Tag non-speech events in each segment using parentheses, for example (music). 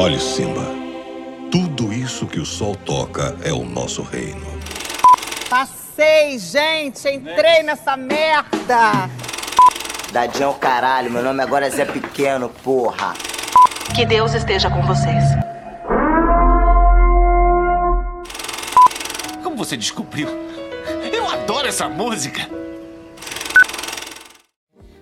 Olhe, Simba. Tudo isso que o sol toca é o nosso reino. Passei, gente! Entrei nessa merda! Dadinho é o caralho, meu nome agora é Zé Pequeno, porra. Que Deus esteja com vocês. Como você descobriu? Eu adoro essa música!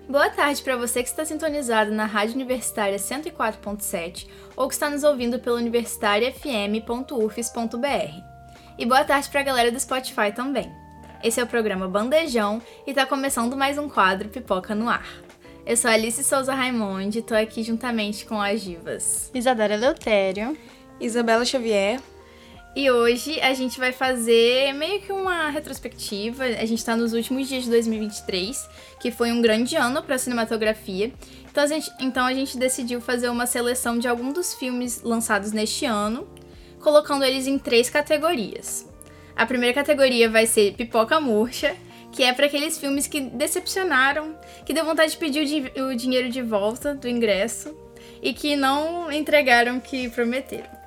Boa tarde para você que está sintonizado na Rádio Universitária 104.7 ou que está nos ouvindo pelo universitariafm.ufes.br. E boa tarde para a galera do Spotify também. Esse é o programa Bandejão e está começando mais um quadro Pipoca no Ar. Eu sou Alice Souza Raimonde e tô aqui juntamente com as divas Isadora Leutério, Isabela Xavier. E hoje a gente vai fazer meio que uma retrospectiva. A gente tá nos últimos dias de 2023, que foi um grande ano para cinematografia. Então a, gente, então a gente decidiu fazer uma seleção de alguns dos filmes lançados neste ano, colocando eles em três categorias. A primeira categoria vai ser pipoca murcha, que é para aqueles filmes que decepcionaram, que deu vontade de pedir o, di o dinheiro de volta do ingresso e que não entregaram o que prometeram.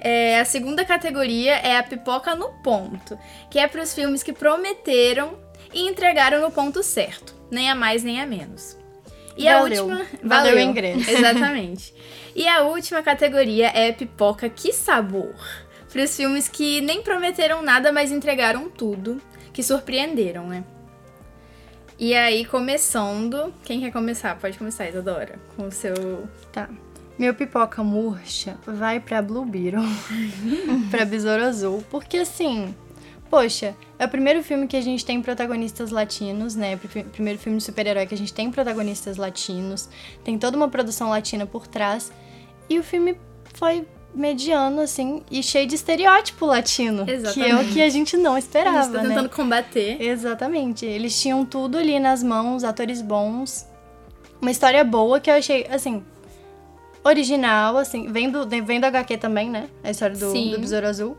É, a segunda categoria é a pipoca no ponto, que é para os filmes que prometeram e entregaram no ponto certo, nem a mais nem a menos. E valeu. a última. Valeu o ingresso. (laughs) (laughs) Exatamente. e a última categoria é pipoca que sabor. Para os filmes que nem prometeram nada, mas entregaram tudo, que surpreenderam, né? E aí, começando. Quem quer começar? Pode começar, Isadora, com o seu. Tá. Meu pipoca murcha vai pra Blue Beetle, (laughs) pra Besouro Azul, porque assim, poxa, é o primeiro filme que a gente tem protagonistas latinos, né? Primeiro filme de super-herói que a gente tem protagonistas latinos, tem toda uma produção latina por trás, e o filme foi mediano, assim, e cheio de estereótipo latino. Exatamente. Que é o que a gente não esperava, a gente tá né? tentando combater. Exatamente. Eles tinham tudo ali nas mãos, atores bons, uma história boa que eu achei, assim, original, assim, vem do, vem do HQ também, né? A história do, do Besouro Azul.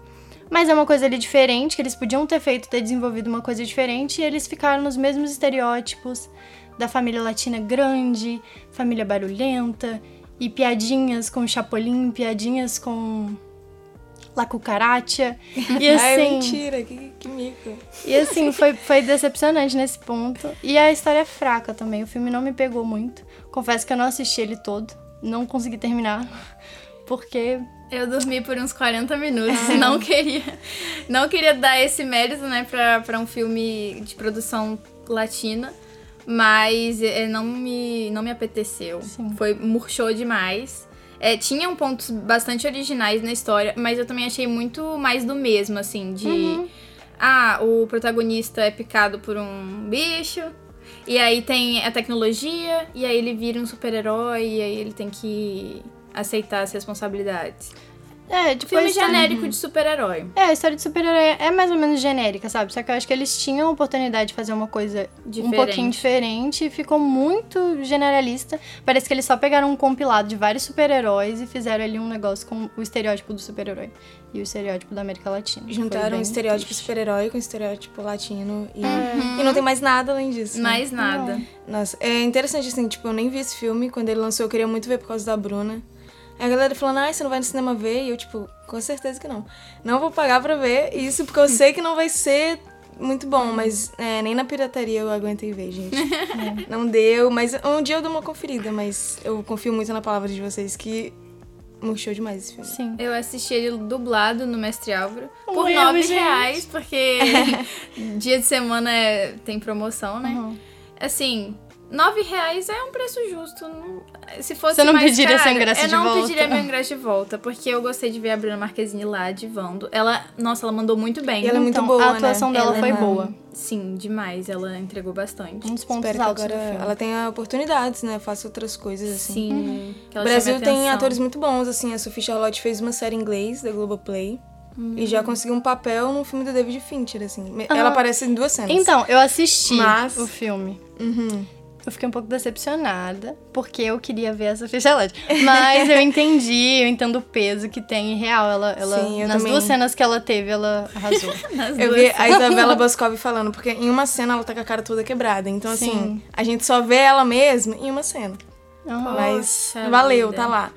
Mas é uma coisa ali diferente, que eles podiam ter feito, ter desenvolvido uma coisa diferente, e eles ficaram nos mesmos estereótipos da família latina grande, família barulhenta, e piadinhas com Chapolin, piadinhas com La Cucaracha. E (laughs) assim. Ai, mentira, que, que mico. E assim, foi, foi decepcionante nesse ponto. E a história é fraca também. O filme não me pegou muito. Confesso que eu não assisti ele todo não consegui terminar, porque eu dormi por uns 40 minutos e não queria não queria dar esse mérito, né, pra, pra um filme de produção latina, mas é, não me, não me apeteceu. Sim. Foi, murchou demais. É, tinham pontos bastante originais na história, mas eu também achei muito mais do mesmo, assim, de... Uhum. Ah, o protagonista é picado por um bicho, e aí tem a tecnologia, e aí ele vira um super-herói, e aí ele tem que aceitar as responsabilidades. É, tipo, filme genérico de super-herói. É, a história de super-herói é mais ou menos genérica, sabe? Só que eu acho que eles tinham a oportunidade de fazer uma coisa diferente. um pouquinho diferente e ficou muito generalista. Parece que eles só pegaram um compilado de vários super-heróis e fizeram ali um negócio com o estereótipo do super-herói e o estereótipo da América Latina. Juntaram o estereótipo super-herói com o estereótipo latino e, uhum. e não tem mais nada além disso. Né? Mais nada. Não. Nossa, é interessante assim, tipo, eu nem vi esse filme. Quando ele lançou, eu queria muito ver por causa da Bruna. A galera falando, ah, você não vai no cinema ver? E eu, tipo, com certeza que não. Não vou pagar pra ver isso, porque eu (laughs) sei que não vai ser muito bom, mas é, nem na pirataria eu aguentei ver, gente. É. (laughs) não deu, mas um dia eu dou uma conferida, mas eu confio muito na palavra de vocês que murchou demais esse filme. Sim. Eu assisti ele dublado no Mestre Álvaro por nove reais, porque (laughs) dia de semana é, tem promoção, né? Uhum. Assim, nove reais é um preço justo. se fosse Você não mais pediria caro, seu ingresso de volta? Eu não pediria meu ingresso de volta, porque eu gostei de ver a Bruna Marquezine lá divando. Ela, nossa, ela mandou muito bem. E ela é muito então, boa, A atuação né? dela ela foi é boa. Sim, demais. Ela entregou bastante. Um dos pontos Espero altos que agora ela tenha oportunidades, né? Faça outras coisas, assim. Sim. Uhum. O Brasil tem atores muito bons, assim. A Sophie Charlotte fez uma série em inglês da Globoplay. Hum. E já conseguiu um papel no filme do David Fincher, assim. Uhum. Ela aparece em duas cenas. Então, eu assisti Mas... o filme. Uhum. Eu fiquei um pouco decepcionada, porque eu queria ver essa Charlotte. Mas eu entendi, eu entendo o peso que tem real. Ela, ela Sim, nas também. duas cenas que ela teve, ela arrasou. (laughs) eu vi a Isabela Boscov falando, porque em uma cena ela tá com a cara toda quebrada. Então, Sim. assim, a gente só vê ela mesmo em uma cena. Uhum. Mas valeu, vida. tá lá.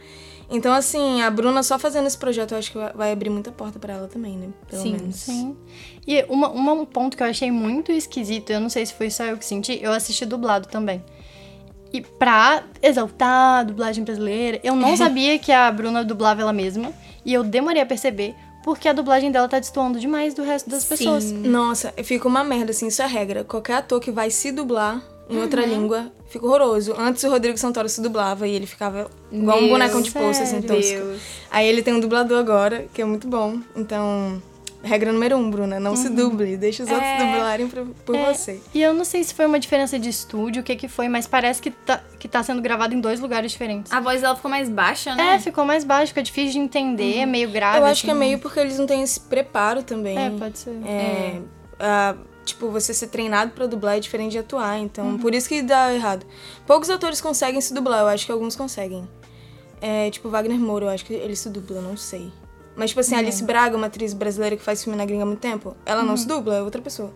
Então, assim, a Bruna só fazendo esse projeto, eu acho que vai abrir muita porta pra ela também, né? Pelo Sim, menos. Sim. E uma, uma- um ponto que eu achei muito esquisito, eu não sei se foi só eu que senti, eu assisti dublado também. E pra exaltar a dublagem brasileira, eu não (laughs) sabia que a Bruna dublava ela mesma. E eu demorei a perceber, porque a dublagem dela tá destoando demais do resto das pessoas. Nossa, fica uma merda, assim, isso é regra. Qualquer ator que vai se dublar em outra língua fica horroroso. Antes o Rodrigo Santoro se dublava e ele ficava igual um Meu bonecão de poço, assim, tosco. Deus. Aí ele tem um dublador agora, que é muito bom. Então, regra número um, Bruna, não se duble. Deixa os outros dublarem por, por É, você. E eu não sei se foi uma diferença de estúdio, o que que foi, mas parece que tá, que tá sendo gravado em dois lugares diferentes. A voz dela ficou mais baixa, né? É, ficou mais baixo, fica difícil de entender, é meio grave. Eu acho que é assim. meio porque eles não têm esse preparo também. É, pode ser. É, ah, tipo, você ser treinado pra dublar é diferente de atuar, então Uhum. por isso que dá errado. Poucos atores conseguem se dublar, eu acho que alguns conseguem. É, tipo, Wagner Moura, eu acho que ele se dubla, não sei. Mas, tipo Uhum. assim, Alice Braga, uma atriz brasileira que faz filme na gringa há muito tempo, ela não Uhum. se dubla, é outra pessoa.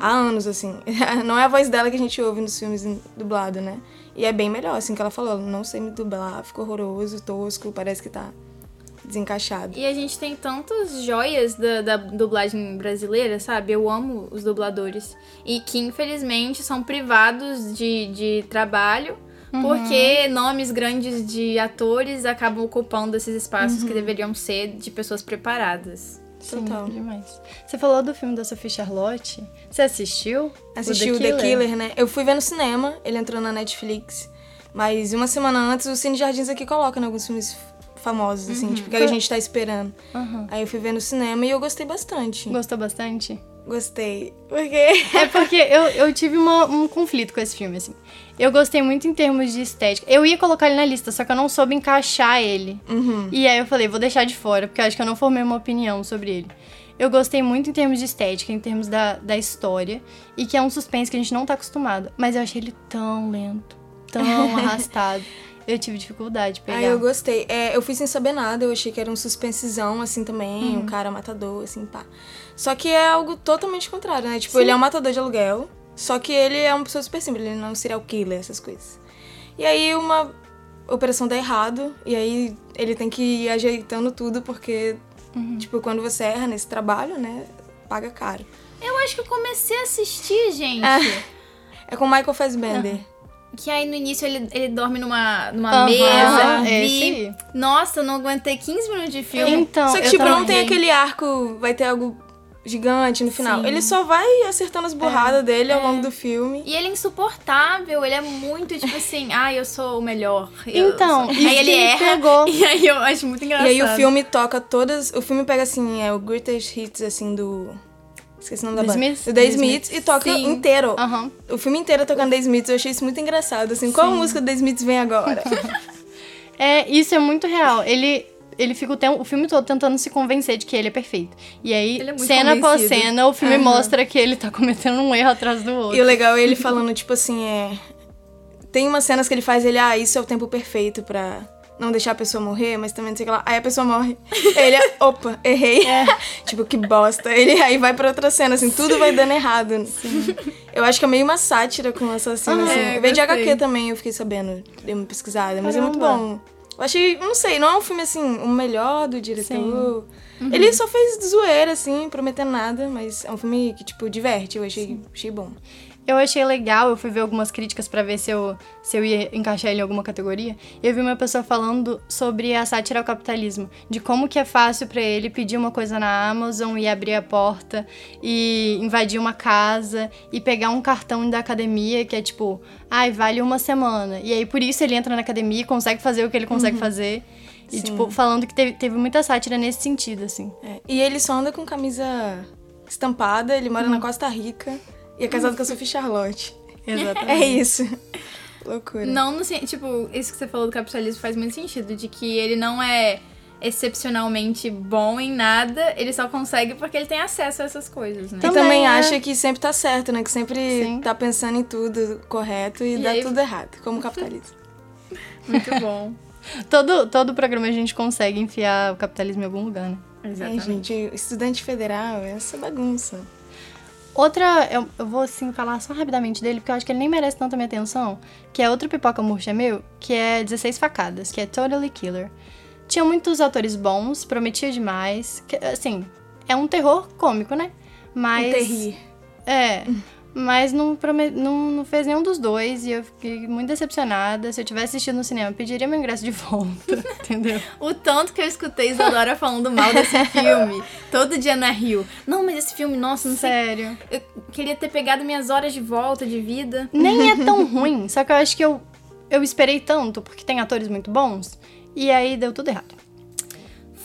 Há anos, assim. (laughs) não é a voz dela que a gente ouve nos filmes em- dublado, né? E é bem melhor, assim, que ela falou, não sei me dublar, ficou horroroso, tosco, parece que tá desencaixado. E a gente tem tantas joias da, da dublagem brasileira, sabe? Eu amo os dubladores. E que, infelizmente, são privados de, de trabalho. Porque nomes grandes de atores acabam ocupando esses espaços que deveriam ser de pessoas preparadas. Sim, Total. demais. Você falou do filme da Sophie Charlotte. Você assistiu? Assisti o The Killer, né? Eu fui ver no cinema, ele entrou na Netflix. Mas uma semana antes, o Cine Jardins aqui coloca né, alguns filmes famosos, assim, tipo, que a gente tá esperando. Aham. Aí eu fui ver no cinema e eu gostei bastante. Gostou bastante? Gostei. Por quê? É porque eu, eu tive uma- um conflito com esse filme, assim. Eu gostei muito em termos de estética. Eu ia colocar ele na lista, só que eu não soube encaixar ele. Uhum. E aí eu falei, vou deixar de fora, porque eu acho que eu não formei uma opinião sobre ele. Eu gostei muito em termos de estética, em termos da, da história, e que é um suspense que a gente não tá acostumado. Mas eu achei ele tão lento, tão (laughs) arrastado. Eu tive dificuldade de pegar. Aí eu gostei. É, eu fui sem saber nada, eu achei que era um suspensezão, assim, também, Uhum. um cara matador, assim, pá. Só que é algo totalmente contrário, né? Tipo, ele é um matador de aluguel, só que ele é uma pessoa super simples, ele não é um serial killer, essas coisas. E aí uma operação dá errado, e aí ele tem que ir ajeitando tudo, porque, Uhum. tipo, quando você erra nesse trabalho, né, paga caro. Eu acho que eu comecei a assistir, gente. É com o Michael Fassbender. Que aí no início ele, ele dorme numa, numa Aham, mesa. é esse aí. Nossa, eu não aguentei 15 minutos de filme. Então, Só que, tipo, não tem aquele arco, vai ter algo gigante no final. Sim. Ele só vai acertando as burradas dele ao longo do filme. E ele é insuportável, ele é muito tipo assim, ah, eu sou o melhor. Então, sou- isso aí ele erra. pegou. (laughs) E aí eu acho muito E engraçado. aí o filme toca todas. O filme pega assim, é o greatest hits, assim, do. Esqueci o nome da The banda. Smiths? The The Smiths e toca Sim. inteiro. O filme inteiro tocando The Smiths. Eu achei isso muito engraçado. Assim, qual música do The Smiths vem agora? (laughs) (laughs) É, isso é muito real. Ele, ele fica o, tempo, o filme todo tentando se convencer de que ele é perfeito. E aí, é cena após convencido. cena, o filme mostra que ele tá cometendo um erro atrás do outro. e o legal é ele (laughs) falando, tipo assim, é. Tem umas cenas que ele faz, ele, ah, isso é o tempo perfeito pra não deixar a pessoa morrer, mas também não sei o que lá. Aí a pessoa morre. Ele, (laughs) opa, errei. (laughs) tipo, que bosta. Ele aí vai pra outra cena, assim, tudo vai dando errado. Eu acho que é meio uma sátira com o assassino, assim. É, Veio de. HQ também, eu fiquei sabendo. Dei uma pesquisada, mas é muito bom. Eu achei, não sei, não é um filme, assim, o melhor do diretor. Ele só fez zoeira, assim, prometendo nada, mas é um filme que, tipo, diverte. Eu achei, achei bom. Eu achei legal, eu fui ver algumas críticas pra ver se eu, se eu ia encaixar ele em alguma categoria. E eu vi uma pessoa falando sobre a sátira ao capitalismo, de como que é fácil pra ele pedir uma coisa na Amazon e abrir a porta e invadir uma casa e pegar um cartão da academia que é tipo, ai, vale uma semana. E aí por isso ele entra na academia e consegue fazer o que ele consegue fazer. E, Sim. tipo, falando que teve, teve muita sátira nesse sentido, assim. É, E ele só anda com camisa estampada, ele mora na Costa Rica e é casado com a Sophie Charlotte. (laughs) Exatamente. É isso. Loucura. Não no tipo, isso que você falou do capitalismo faz muito sentido, de que ele não é excepcionalmente bom em nada, ele só consegue porque ele tem acesso a essas coisas, né? E Também também é. acha que sempre tá certo, né? Que sempre Sim. tá pensando em tudo correto e, E dá aí- tudo errado, como o capitalismo. (laughs) Muito bom. Todo, todo programa a gente consegue enfiar o capitalismo em algum lugar, né? É, Exatamente. gente, estudante federal, essa bagunça. Outra, eu, eu vou assim falar só rapidamente dele, porque eu acho que ele nem merece tanta minha atenção, que é outro pipoca murcha meu, que é 16 facadas, que é Totally Killer. Tinha muitos atores bons, prometia demais. que, assim, é um terror cômico, né? Mas. Um terrir. É. Mas não, prome- não, não fez nenhum dos dois e eu fiquei muito decepcionada. Se eu tivesse assistido no cinema, eu pediria meu ingresso de volta, (laughs) entendeu? O tanto que eu escutei Isadora falando mal desse (laughs) filme, todo dia na Rio. Não, mas esse filme, nossa, não sei. Sério. Eu queria ter pegado minhas horas de volta de vida. Nem é tão (laughs) ruim, só que eu acho que eu, eu esperei tanto, porque tem atores muito bons, e aí deu tudo errado.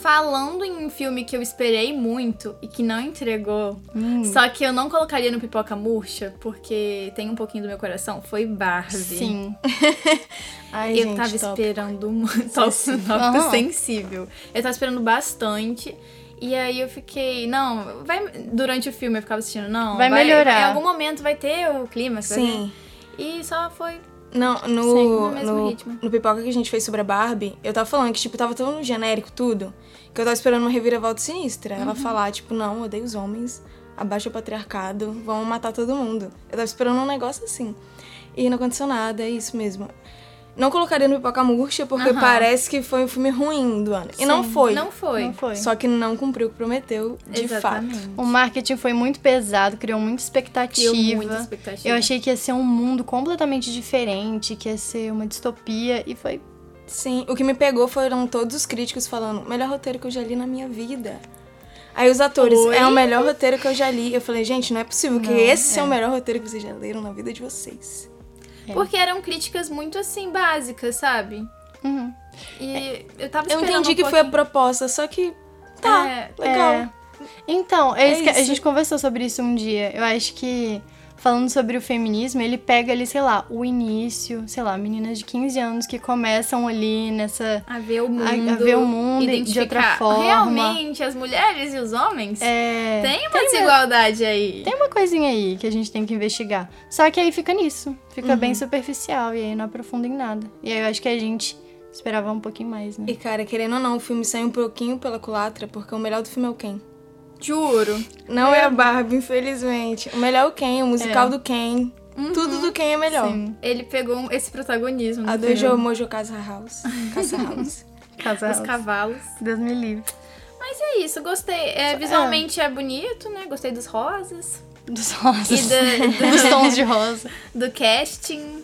Falando em um filme que eu esperei muito e que não entregou, Hum. só que eu não colocaria no Pipoca Murcha, porque tem um pouquinho do meu coração, foi Barbie. Sim. (laughs) Ai, eu gente, tava top. esperando muito. (laughs) Tópico sensível. Eu tava esperando bastante. E aí eu fiquei, não, vai. Durante o filme eu ficava assistindo, não. Vai melhorar. Em algum momento vai ter o clima, Sim. E só foi. Não, Sim, no, no no, ritmo. no pipoca que a gente fez sobre a Barbie, eu tava falando que, tipo, tava tão genérico tudo, que eu tava esperando uma reviravolta sinistra. Uhum. Ela falar, tipo, não, odeio os homens, abaixa o patriarcado, vão matar todo mundo. Eu tava esperando um negócio assim. E não aconteceu nada, é isso mesmo. Não colocaria no pipoca murcha, porque parece que foi um filme ruim do ano. E não foi. Não foi. Não foi. Só que não cumpriu o que prometeu, de Exatamente. fato. O marketing foi muito pesado, criou muita expectativa. Criou muita expectativa. Eu achei que ia ser um mundo completamente diferente, que ia ser uma distopia, e foi. Sim, o que me pegou foram todos os críticos falando, melhor roteiro que eu já li na minha vida. Aí os atores, Oi? é o melhor roteiro que eu já li. Eu falei, gente, não é possível que Não, esse é. é. o melhor roteiro que vocês já leram na vida de vocês. Porque eram críticas muito assim, básicas, sabe? Uhum. E eu tava Eu esperando entendi um que foi a proposta, só que tá, É, legal. É. Então, é É a gente conversou sobre isso um dia. Eu acho que, falando sobre o feminismo, ele pega ali, sei lá, o início, sei lá, meninas de 15 anos que começam ali nessa. A ver o A- mundo. a ver o mundo de outra forma. Realmente, as mulheres e os homens É, tem uma desigualdade aí. Tem uma coisinha aí que a gente tem que investigar. Só que aí fica nisso. Fica Uhum. bem superficial e aí não aprofunda em nada. E aí eu acho que a gente esperava um pouquinho mais, né? E cara, querendo ou não, o filme sai um pouquinho pela culatra, porque o melhor do filme é o Ken. Juro. Não é a Barbie, infelizmente. O melhor é o Ken, o musical É. do Ken. Tudo do Ken é melhor. Sim. Ele pegou esse protagonismo no A do filme. Jo Mojo Casa House. Casa House. (laughs) Casal. Os cavalos. Deus me livre. Mas é isso, gostei. É, visualmente é. bonito, né? Gostei dos rosas. Dos rosas. E do, (laughs) Dos do, tons de rosa. do casting.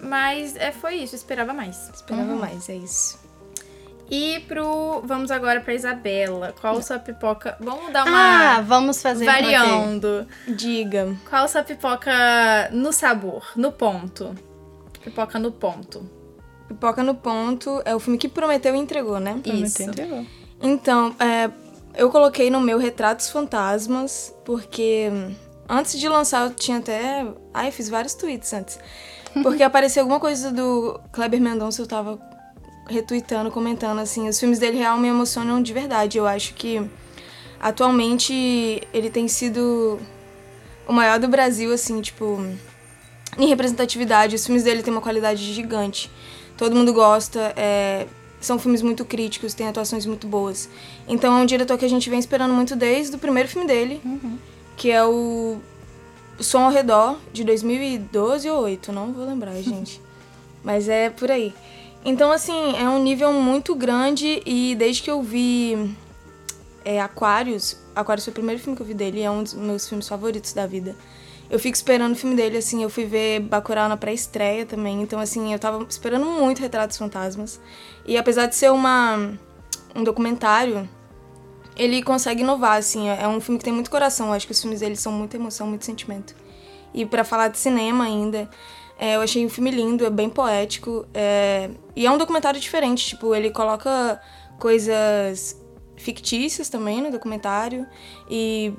Mas é, foi isso, esperava mais. Esperava mais, é isso. E pro. Vamos agora pra Isabela. Qual sua pipoca. Vamos dar Ah, uma. vamos fazer. variando. Diga. Qual sua pipoca no sabor, no ponto? Pipoca no ponto. Pipoca no Ponto é o filme que prometeu e entregou, né? Isso. Prometeu, entregou. Então, é, eu coloquei no meu Retratos Fantasmas, porque antes de lançar eu tinha até. Ai, eu fiz vários tweets antes. Porque (laughs) apareceu alguma coisa do Kleber Mendonça, eu tava retweetando, comentando, assim. Os filmes dele real me emocionam de verdade. Eu acho que atualmente ele tem sido o maior do Brasil, assim, tipo. Em representatividade, os filmes dele têm uma qualidade gigante. Todo mundo gosta, é, são filmes muito críticos, tem atuações muito boas. Então é um diretor que a gente vem esperando muito desde o primeiro filme dele, que é o Som ao Redor, de 2012 ou 2008, não vou lembrar, gente. (laughs) Mas é por aí. Então, assim, é um nível muito grande e desde que eu vi é, Aquarius, Aquarius foi o primeiro filme que eu vi dele, é um dos meus filmes favoritos da vida. Eu fico esperando o filme dele, assim, eu fui ver Bacurau na pré-estreia também, então, assim, eu tava esperando muito Retratos Fantasmas. E apesar de ser uma, um documentário, ele consegue inovar, assim, é um filme que tem muito coração, eu acho que os filmes dele são muita emoção, muito sentimento. E pra falar de cinema ainda, é, eu achei um filme lindo, é bem poético, é, e é um documentário diferente, tipo, ele coloca coisas fictícias também no documentário, e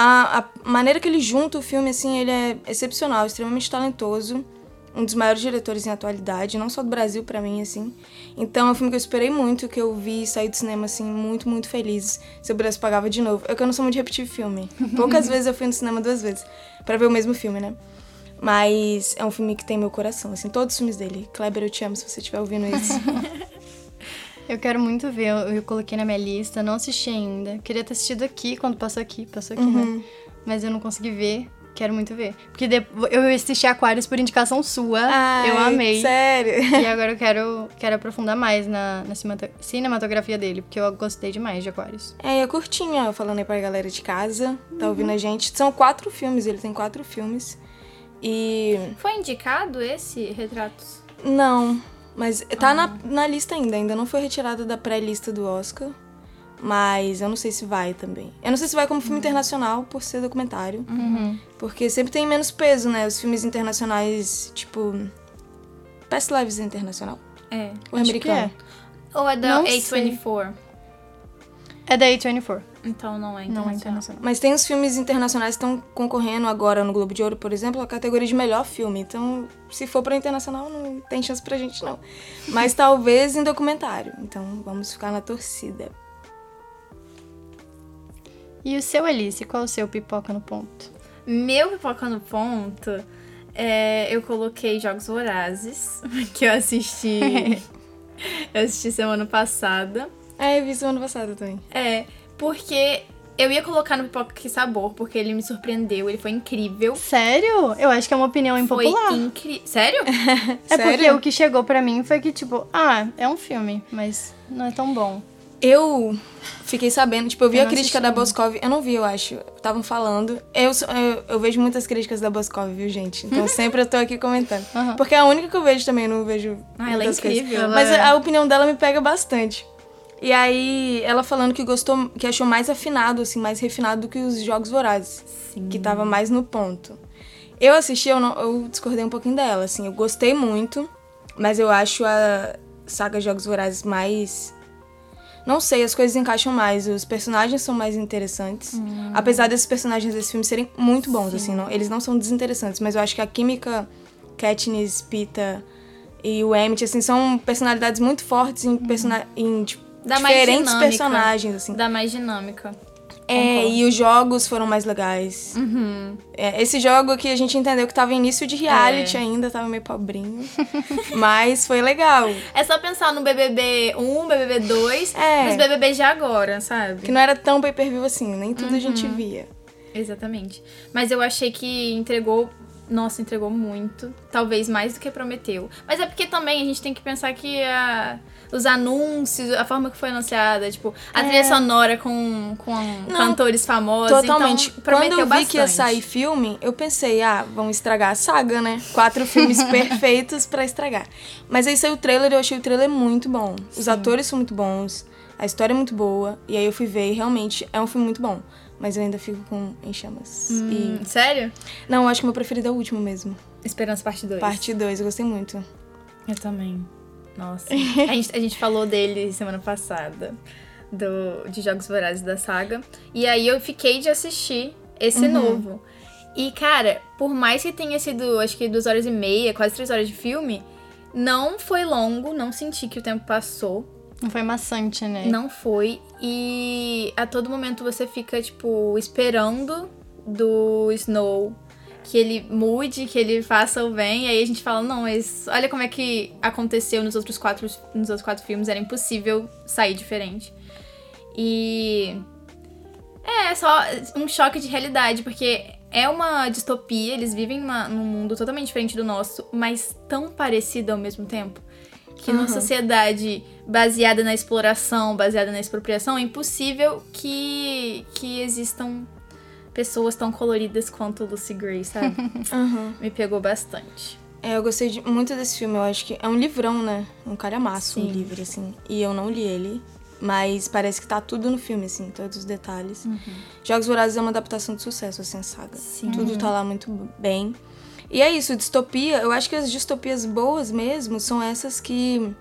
a, a maneira que ele junta o filme, assim, ele é excepcional, extremamente talentoso. Um dos maiores diretores em atualidade, não só do Brasil pra mim, assim. Então é um filme que eu esperei muito, que eu vi e saí do cinema, assim, muito, muito feliz. Se eu pudesse, pagava de novo. É que eu não sou muito de repetir filme. (laughs) Poucas vezes eu fui no cinema duas vezes, pra ver o mesmo filme, né? Mas é um filme que tem meu coração, assim, todos os filmes dele. Kleber, eu te amo se você estiver ouvindo isso. (laughs) Eu quero muito ver, eu, eu coloquei na minha lista, não assisti ainda. Queria ter assistido aqui quando passou aqui, passou aqui, né? mas eu não consegui ver. Quero muito ver. Porque eu assisti Aquários por indicação sua. Ai, eu amei. Sério. E agora eu quero, quero aprofundar mais na, na cinemato- cinematografia dele, porque eu gostei demais de Aquários. É, e é curtinho, ó, falando aí pra galera de casa, tá ouvindo a gente. São quatro filmes, ele tem quatro filmes. E. Foi indicado esse Retratos? Não, mas tá na, na lista ainda, ainda não foi retirado da pré-lista do Oscar. Mas eu não sei se vai também. Eu não sei se vai como filme internacional, por ser documentário. Porque sempre tem menos peso, né? Os filmes internacionais, tipo. Past Lives é internacional. É. O Acho que americano. Ou é da Não A24? É da A24. Então não é Não é internacional. internacional. Mas tem os filmes internacionais que estão concorrendo agora no Globo de Ouro, por exemplo, a categoria de melhor filme. Então, se for pra internacional, não tem chance pra gente, não. Mas talvez em documentário. Então, vamos ficar na torcida. E o seu, Alice? Qual o seu pipoca no ponto? Meu pipoca no ponto, é, eu coloquei Jogos Vorazes, (laughs) que eu assisti. (laughs) eu assisti semana passada. É, eu vi semana passada também. É, porque eu ia colocar no Pipoca Que Sabor, porque ele me surpreendeu, ele foi incrível. Sério? Eu acho que é uma opinião impopular. Foi incrível. Sério? (laughs) É porque Sério? o que chegou pra mim foi que, tipo, ah, é um filme, mas não é tão bom. Eu fiquei sabendo, tipo, eu vi Eu a crítica da. Boscov, eu não vi, eu acho. Estavam falando. Eu, eu, eu vejo muitas críticas da Boscov, viu, gente? Então sempre eu tô aqui comentando. Aham. Porque é a única que eu vejo também, eu não vejo. Ah, ela é incrível. Mas Ela é- a opinião dela me pega bastante. E aí, ela falando que gostou, que achou mais afinado, assim, mais refinado do que os Jogos Vorazes. Sim. Que tava mais no ponto. Eu assisti, eu, não, eu discordei um pouquinho dela, assim. Eu gostei muito, mas eu acho a saga Jogos Vorazes mais. Não sei, as coisas encaixam mais, os personagens são mais interessantes. Hum. Apesar desses personagens desse filme serem muito bons, assim, não, eles não são desinteressantes, mas eu acho que a química Katniss, Pita e o Emmett, assim, são personalidades muito fortes em, persona em tipo, Dá mais diferentes dinâmica. personagens, assim. Dá mais dinâmica. É, e os jogos foram mais legais. Uhum. É, esse jogo que a gente entendeu que tava início de reality É. ainda, tava meio pobrinho. (laughs) mas foi legal. É só pensar no BBB 1, BBB 2, É. nos BBB de agora, sabe? Que não era tão pay per view assim, nem tudo a gente Uhum. via. Exatamente. Mas eu achei que entregou. Nossa, entregou muito. Talvez mais do que prometeu. Mas é porque também a gente tem que pensar que a- os anúncios, a forma que foi anunciada, tipo, a trilha sonora com, com cantores famosos. Totalmente. Então, Quando eu vi bastante. que ia sair filme, eu pensei, ah, vão estragar a saga, né? Quatro filmes (laughs) perfeitos pra estragar. Mas aí saiu o trailer e eu achei o trailer muito bom. Os atores são muito bons, a história é muito boa. E aí eu fui ver e realmente é um filme muito bom. Mas eu ainda fico com Em Chamas. Hum, Sério? E... Não, eu acho que meu preferido é o último mesmo. Esperança Parte 2. Parte 2, eu gostei muito. Eu também. Nossa. (laughs) a, gente, a gente falou dele semana passada. Do, de Jogos Vorazes da saga. E aí eu fiquei de assistir esse novo. E, cara, por mais que tenha sido, acho que duas horas e meia, quase três horas de filme, não foi longo, não senti que o tempo passou. Não foi maçante, né? Não foi. E a todo momento você fica, tipo, esperando do Snow que ele mude, que ele faça o bem. E aí a gente fala, não, mas olha como é que aconteceu nos outros quatro, nos outros quatro filmes. Era impossível sair diferente. E. É, só um choque de realidade, porque é uma distopia, eles vivem numa- num mundo totalmente diferente do nosso, mas tão parecido ao mesmo tempo. Que numa sociedade baseada na exploração, baseada na expropriação, é impossível que, que existam pessoas tão coloridas quanto Lucy Gray, sabe? (laughs) Aham. Me pegou bastante. É, eu gostei de- muito desse filme. Eu acho que é um livrão, né? Um calhamaço, um Sim. livro, assim. E eu não li ele. Mas parece que tá tudo no filme, assim, todos os detalhes. Jogos Vorazes é uma adaptação de sucesso, assim, saga. Sim. Tudo tá lá muito bem. E é isso, distopia. Eu acho que as distopias boas mesmo são essas que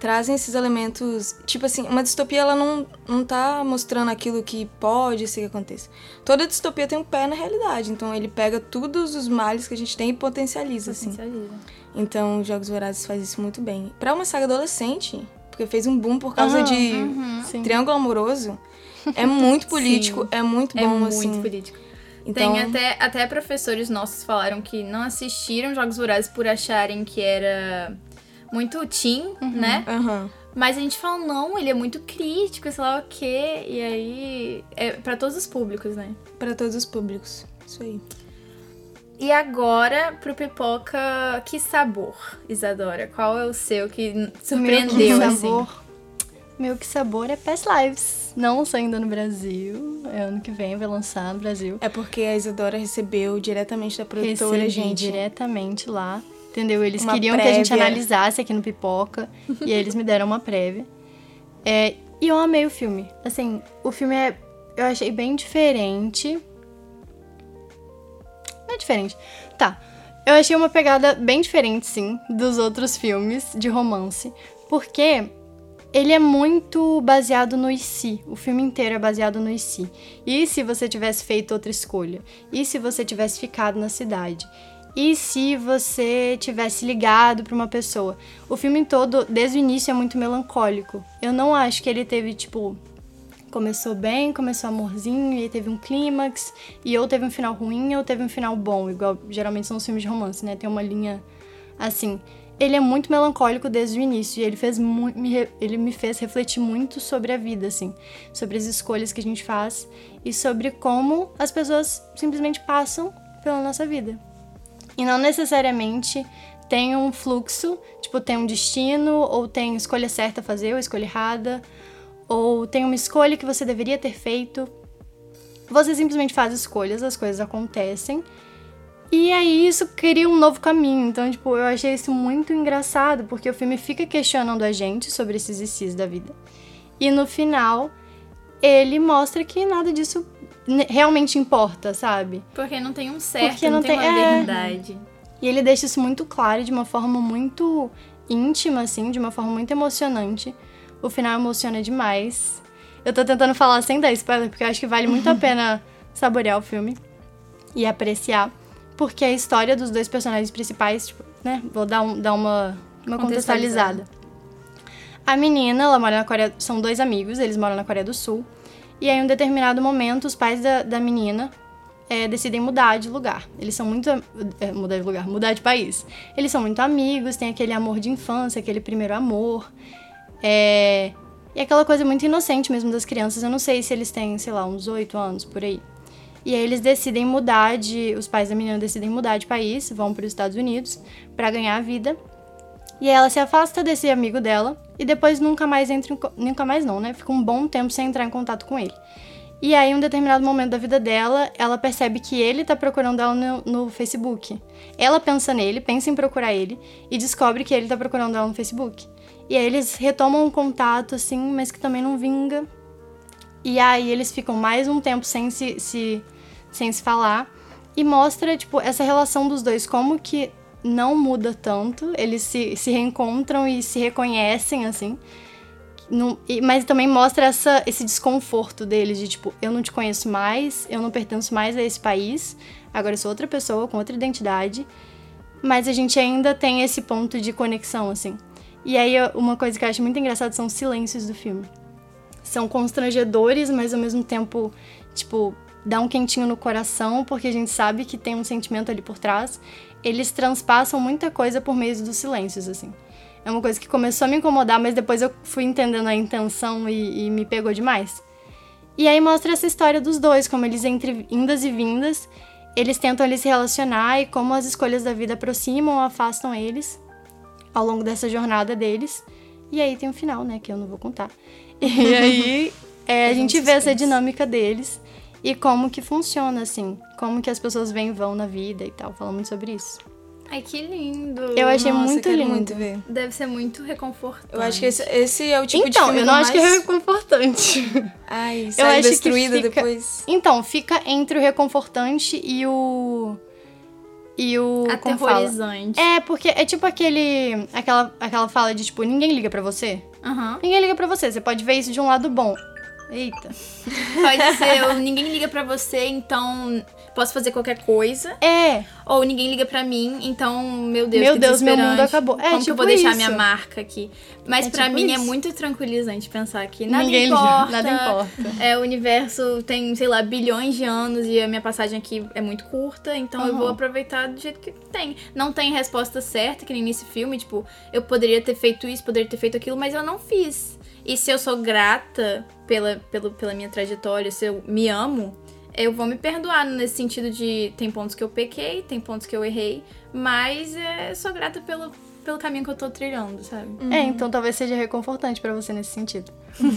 trazem esses elementos. Tipo assim, uma distopia ela não, não tá mostrando aquilo que pode ser que aconteça. Toda distopia tem um pé na realidade. Então ele pega todos os males que a gente tem e potencializa, assim. Potencializa. Então, Jogos Vorazes faz isso muito bem. Pra uma saga adolescente, porque fez um boom por causa Aham, de Sim. Triângulo Amoroso, é muito (laughs) político, é muito É bom, muito assim. político. Então, Tem até, até professores nossos falaram que não assistiram Jogos Vorazes por acharem que era muito teen, né? aham. Mas a gente falou, não, ele é muito crítico, sei lá o quê. E aí. É pra todos os públicos, né? Pra todos os públicos. Isso aí. E agora, pro pipoca, que sabor, Isadora? Qual é o seu que surpreendeu, Meu que assim? sabor. Meu que sabor é Past Lives. Não lançou ainda no Brasil. É ano que vem, vai lançar no Brasil. É porque a Isadora recebeu diretamente da produtora, Recebi gente. diretamente lá. Entendeu? Eles Uma queriam que a gente prévia. analisasse aqui no Pipoca. (laughs) e aí eles me deram uma prévia. É, e eu amei o filme. Assim, o filme é. Eu achei bem diferente. Não é diferente. Tá. Eu achei uma pegada bem diferente, sim, dos outros filmes de romance. Porque ele é muito baseado no se. O filme inteiro é baseado no se. E se você tivesse feito outra escolha? E se você tivesse ficado na cidade? E se você tivesse ligado pra uma pessoa? O filme todo, desde o início, é muito melancólico. Eu não acho que ele teve, tipo, começou bem, começou amorzinho, e teve um clímax, e ou teve um final ruim, ou teve um final bom, igual geralmente são os filmes de romance, né? Tem uma linha assim. Ele é muito melancólico desde o início, e ele, fez me ele me fez refletir muito sobre a vida, assim, sobre as escolhas que a gente faz e sobre como as pessoas simplesmente passam pela nossa vida. E não necessariamente tem um fluxo, tipo, tem um destino, ou tem escolha certa a fazer, ou escolha errada, ou tem uma escolha que você deveria ter feito. Você simplesmente faz escolhas, as coisas acontecem. E aí isso cria um novo caminho. Então, tipo, eu achei isso muito engraçado, porque o filme fica questionando a gente sobre esses ICs da vida. E no final, ele mostra que nada disso realmente importa, sabe? Porque não tem um certo, Porque não, não tem, tem- uma é. verdade. E ele deixa isso muito claro, de uma forma muito íntima, assim, de uma forma muito emocionante. O final emociona demais. Eu tô tentando falar sem dar spoiler, porque eu acho que vale muito a (laughs) pena saborear o filme e apreciar. Porque a história dos dois personagens principais, tipo, né? Vou dar, um- dar uma, uma Contextualizada. contextualizada. A menina, ela mora na Coreia. São dois amigos, eles moram na Coreia do Sul. E aí, em um determinado momento, os pais da, da menina é, decidem mudar de lugar. Eles são muito. é, mudar de lugar, mudar de país. Eles são muito amigos, tem aquele amor de infância, aquele primeiro amor. É, e aquela coisa muito inocente mesmo das crianças. Eu não sei se eles têm, sei lá, uns oito anos por aí. E aí eles decidem mudar de. Os pais da menina decidem mudar de país, vão para os Estados Unidos para ganhar a vida. E ela se afasta desse amigo dela e depois nunca mais entra em, nunca mais não, né? Fica um bom tempo sem entrar em contato com ele. E aí, em um determinado momento da vida dela, ela percebe que ele tá procurando ela no, no Facebook. Ela pensa nele, pensa em procurar ele e descobre que ele tá procurando ela no Facebook. E aí eles retomam um contato, assim, mas que também não vinga. E aí eles ficam mais um tempo sem se, se, sem se falar. E mostra, tipo, essa relação dos dois, como que não muda tanto. Eles se, se reencontram e se reconhecem, assim. Não- e- mas também mostra essa, esse desconforto deles de tipo, eu não te conheço mais, eu não pertenço mais a esse país, agora eu sou outra pessoa com outra identidade, mas a gente ainda tem esse ponto de conexão, assim. E aí, uma coisa que eu acho muito engraçada são os silêncios do filme. São constrangedores, mas ao mesmo tempo, tipo, dá um quentinho no coração, porque a gente sabe que tem um sentimento ali por trás. Eles transpassam muita coisa por meio dos silêncios, assim. É uma coisa que começou a me incomodar, mas depois eu fui entendendo a intenção e, e me pegou demais. E aí mostra essa história dos dois, como eles entre indas e vindas, eles tentam ali se relacionar e como as escolhas da vida aproximam ou afastam eles ao longo dessa jornada deles. E aí tem o final, né, que eu não vou contar. E (laughs) aí é, a gente vê essa dinâmica deles e como que funciona, assim, como que as pessoas vêm e vão na vida e tal. Fala muito sobre isso. Ai, que lindo. Eu achei Nossa, muito lindo. muito ver. Deve ser muito reconfortante. Eu acho que esse, esse é o tipo de então, filme eu não que acho que mais... é reconfortante. (laughs) Ai, Eu acho que destruída fica- depois. Então, fica entre o reconfortante e o. E o. Aterrorizante. É, porque é tipo aquele. Aquela, aquela fala de tipo, ninguém liga pra você. Aham. Ninguém liga pra você. Você pode ver isso de um lado bom. Eita. Pode ser, ou ninguém liga pra você, então posso fazer qualquer coisa. É, Ou ninguém liga pra mim, então, meu Deus, Meu Deus, meu mundo acabou. É, Como que eu tipo vou deixar isso. minha marca aqui? Mas É pra tipo mim é isso. muito tranquilizante pensar que nada Ninguém liga, importa. nada importa. É, o universo tem, sei lá, bilhões de anos e a minha passagem aqui é muito curta, então eu vou Uhum. aproveitar do jeito que tem. Não tem resposta certa, que nem nesse filme, tipo, eu poderia ter feito isso, poderia ter feito aquilo, mas eu não fiz. E se eu sou grata pela, pelo, pela minha trajetória, se eu me amo, eu vou me perdoar nesse sentido de tem pontos que eu pequei, tem pontos que eu errei, mas é, sou grata pelo, pelo caminho que eu tô trilhando, sabe? É, então talvez seja reconfortante pra você nesse sentido.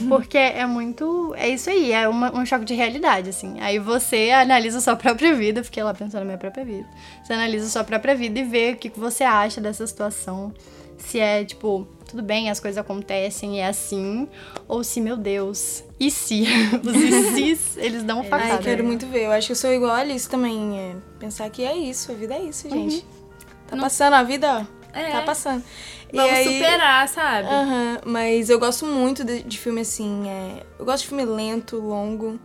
Porque é muito. É isso aí, é uma- um choque de realidade, assim. Aí você analisa sua própria vida, fiquei lá pensando na minha própria vida. Você analisa sua própria vida e vê o que que você acha dessa situação. Se é, tipo, tudo bem, as coisas acontecem e é assim. Ou se, meu Deus, e se? (laughs) Os e se, eles dão uma facada. Ai, quero muito ver. Eu acho que eu sou igual a Alice também. É pensar que é isso, a vida é isso, gente. Tá passando a vida, ó. É. Tá passando. Vamos aí- superar, sabe? Aham, mas eu gosto muito de, de filme assim. é, eu gosto de filme lento, longo,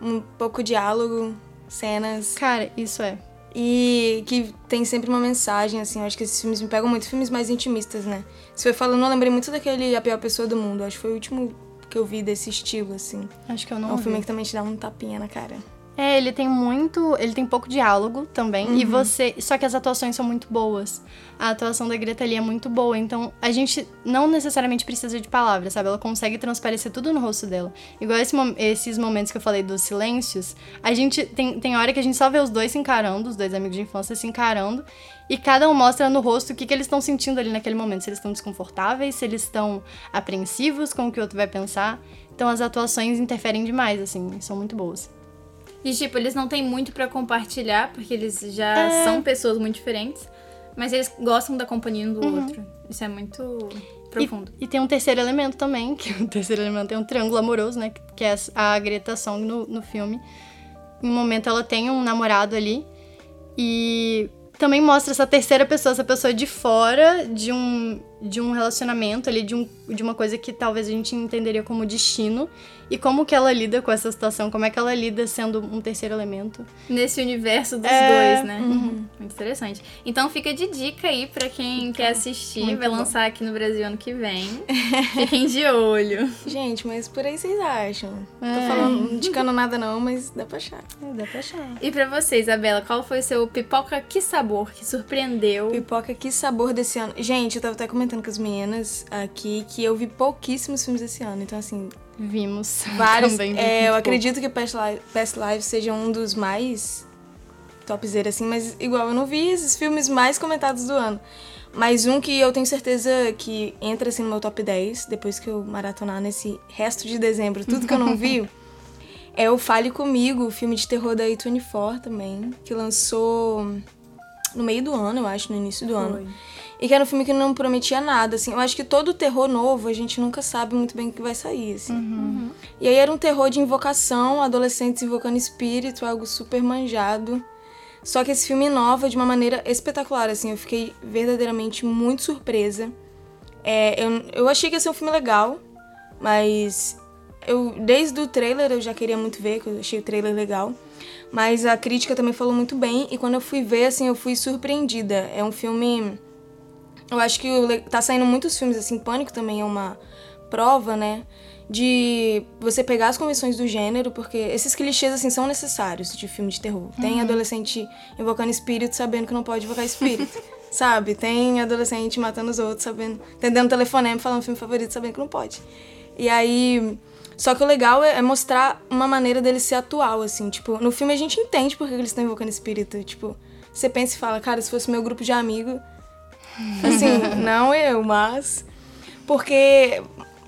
um pouco diálogo, cenas. Cara, isso é. E que tem sempre uma mensagem, assim. Eu acho que esses filmes me pegam muito. Filmes mais intimistas, né? Você foi falando, eu lembrei muito daquele A Pior Pessoa do Mundo. Acho que foi o último que eu vi desse estilo, assim. Acho que eu É não um vi. filme que também te dá um tapinha na cara. É, ele tem muito. Ele tem pouco diálogo também. Uhum. E você. Só que as atuações são muito boas. A atuação da Greta ali é muito boa. Então, a gente não necessariamente precisa de palavras, sabe? Ela consegue transparecer tudo no rosto dela. Igual esse esses momentos que eu falei dos silêncios. A gente. Tem, tem hora que a gente só vê os dois se encarando, os dois amigos de infância se encarando. E cada um mostra no rosto o que, que eles estão sentindo ali naquele momento. Se eles estão desconfortáveis, se eles estão apreensivos com o que o outro vai pensar. Então as atuações interferem demais, assim, são muito boas. E, tipo, eles não têm muito pra compartilhar, porque eles já É. são pessoas muito diferentes. Mas eles gostam da companhia um do outro. Isso é muito profundo. E, e tem um terceiro elemento também, que (laughs) o terceiro elemento é um triângulo amoroso, né? Que é a Greta Song no, no filme. Em um momento ela tem um namorado ali. E também mostra essa terceira pessoa, essa pessoa de fora de um, de um relacionamento ali, de, um, de uma coisa que talvez a gente entenderia como destino. E como que ela lida com essa situação, como é que ela lida sendo um terceiro elemento. Nesse universo dos É, dois, né? (laughs) Muito interessante. Então fica de dica aí pra quem quer assistir. Vai bom. lançar aqui no Brasil ano que vem. (laughs) Fiquem de olho. Gente, mas por aí vocês acham. É. Tô falando, não (laughs) indicando nada não, mas dá pra achar. É, dá pra achar. E pra você, Isabela, qual foi o seu pipoca que sabor que surpreendeu? Pipoca, que sabor desse ano. Gente, eu tava até comentando com as meninas aqui que eu vi pouquíssimos filmes esse ano. Então, assim, Vimos. vários. Também é, eu pouco. acredito que Past Life, Past Life seja um dos mais topzera, assim, mas igual, eu não vi esses filmes mais comentados do ano. Mas um que eu tenho certeza que entra assim no meu top 10, depois que eu maratonar nesse resto de dezembro, tudo que eu não (laughs) vi, é o Fale Comigo, o filme de terror da A24 também, que lançou no meio do ano, eu acho, no início do ano. E que era um filme que não prometia nada, assim. Eu acho que todo terror novo a gente nunca sabe muito bem o que vai sair, assim. E aí era um terror de invocação, adolescentes invocando espírito, algo super manjado. Só que esse filme inova de uma maneira espetacular, assim. Eu fiquei verdadeiramente muito surpresa. É, eu, eu achei que ia ser um filme legal, mas eu desde o trailer eu já queria muito ver, que eu achei o trailer legal. Mas a crítica também falou muito bem e quando eu fui ver, assim, eu fui surpreendida. É um filme eu acho que tá saindo muitos filmes assim, Pânico também é uma prova, né? De você pegar as convenções do gênero, porque esses clichês assim são necessários de filme de terror. Tem adolescente invocando espírito sabendo que não pode invocar espírito. (laughs) sabe? Tem adolescente matando os outros, sabendo. Entendendo telefonema, falando filme favorito, sabendo que não pode. E aí. Só que o legal é é mostrar uma maneira dele ser atual, assim. Tipo, no filme a gente entende por que eles estão invocando espírito. Tipo, você pensa e fala, cara, se fosse meu grupo de amigo, (laughs) Assim, não eu, mas. Porque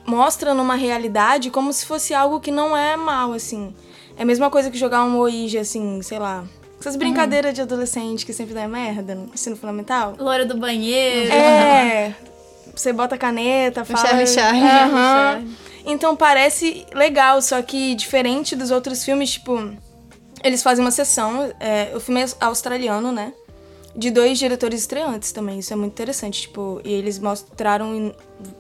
mostra numa realidade como se fosse algo que não é mal, assim. É a mesma coisa que jogar um Ouija, assim, sei lá. Essas brincadeiras de adolescente que sempre dá merda no ensino fundamental. Loura do banheiro. É. (laughs) Você bota caneta, fala. Charlie Charlie. Aham. Então parece legal, só que diferente dos outros filmes, tipo. Eles fazem uma sessão. é, o filme é australiano, né? De dois diretores estreantes também. Isso é muito interessante, tipo. E eles mostraram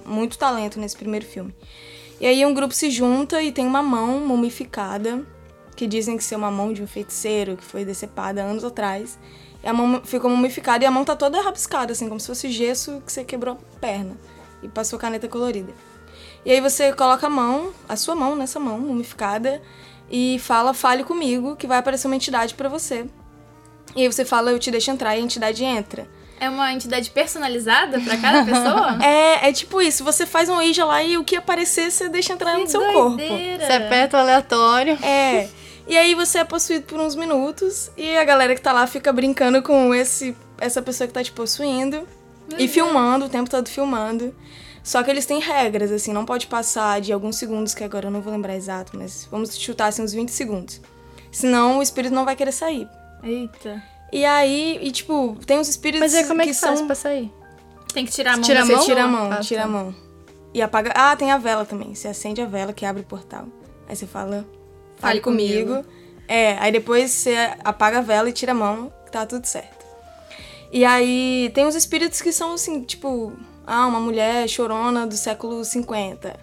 muito talento nesse primeiro filme. E aí um grupo se junta e tem uma mão mumificada. que dizem que ser uma mão de um feiticeiro que foi decepada anos atrás. E a mão ficou mumificada e a mão tá toda rabiscada, assim, como se fosse gesso que você quebrou a perna e passou caneta colorida. E aí você coloca a mão, a sua mão nessa mão mumificada e fala, fale comigo, que vai aparecer uma entidade pra você. E aí você fala, eu te deixo entrar e a entidade entra. É uma entidade personalizada pra cada pessoa? (laughs) É, é tipo isso, você faz um Ouija lá e o que aparecer você deixa entrar Que no seu corpo. doideira. Você aperta o aleatório. É. E aí você é possuído por uns minutos e a galera que tá lá fica brincando com esse essa pessoa que tá te possuindo e filmando, o tempo todo filmando. Só que eles têm regras, assim, não pode passar de alguns segundos, que agora eu não vou lembrar exato, mas vamos chutar assim uns 20 segundos. Senão o espírito não vai querer sair. Eita. E aí, e tipo, tem uns espíritos Mas aí como é que, são faz pra sair? Tem que tirar a mão Tira a da Você mão? pessoa? tira a mão, Ah, tira tá. a mão. E apaga. Ah, tem a vela também. Você acende a vela que abre o portal. Aí você fala, fale, Fale comigo. comigo. É, aí depois você apaga a vela e tira a mão, que tá tudo certo. E aí tem uns espíritos que são assim, tipo, ah, uma mulher chorona do século 50.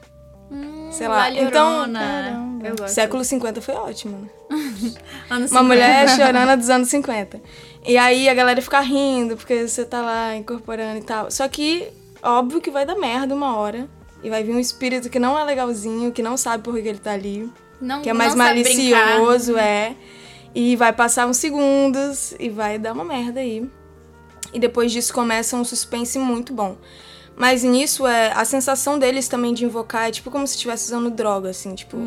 Sei lá. Então, Valhorona. Eu gosto. século 50 foi ótimo, né? (laughs) Uma 50. mulher (laughs) chorando dos anos 50. E aí a galera fica rindo, porque você tá lá incorporando e tal. Só que, óbvio que vai dar merda uma hora. E vai vir um espírito que não é legalzinho, que não sabe por que ele tá ali. Não, Que é mais brincar. malicioso, é. E vai passar uns segundos e vai dar uma merda aí. E depois disso começa um suspense muito bom. Mas nisso, é, a sensação deles também de invocar é tipo como se estivesse usando droga, assim, tipo,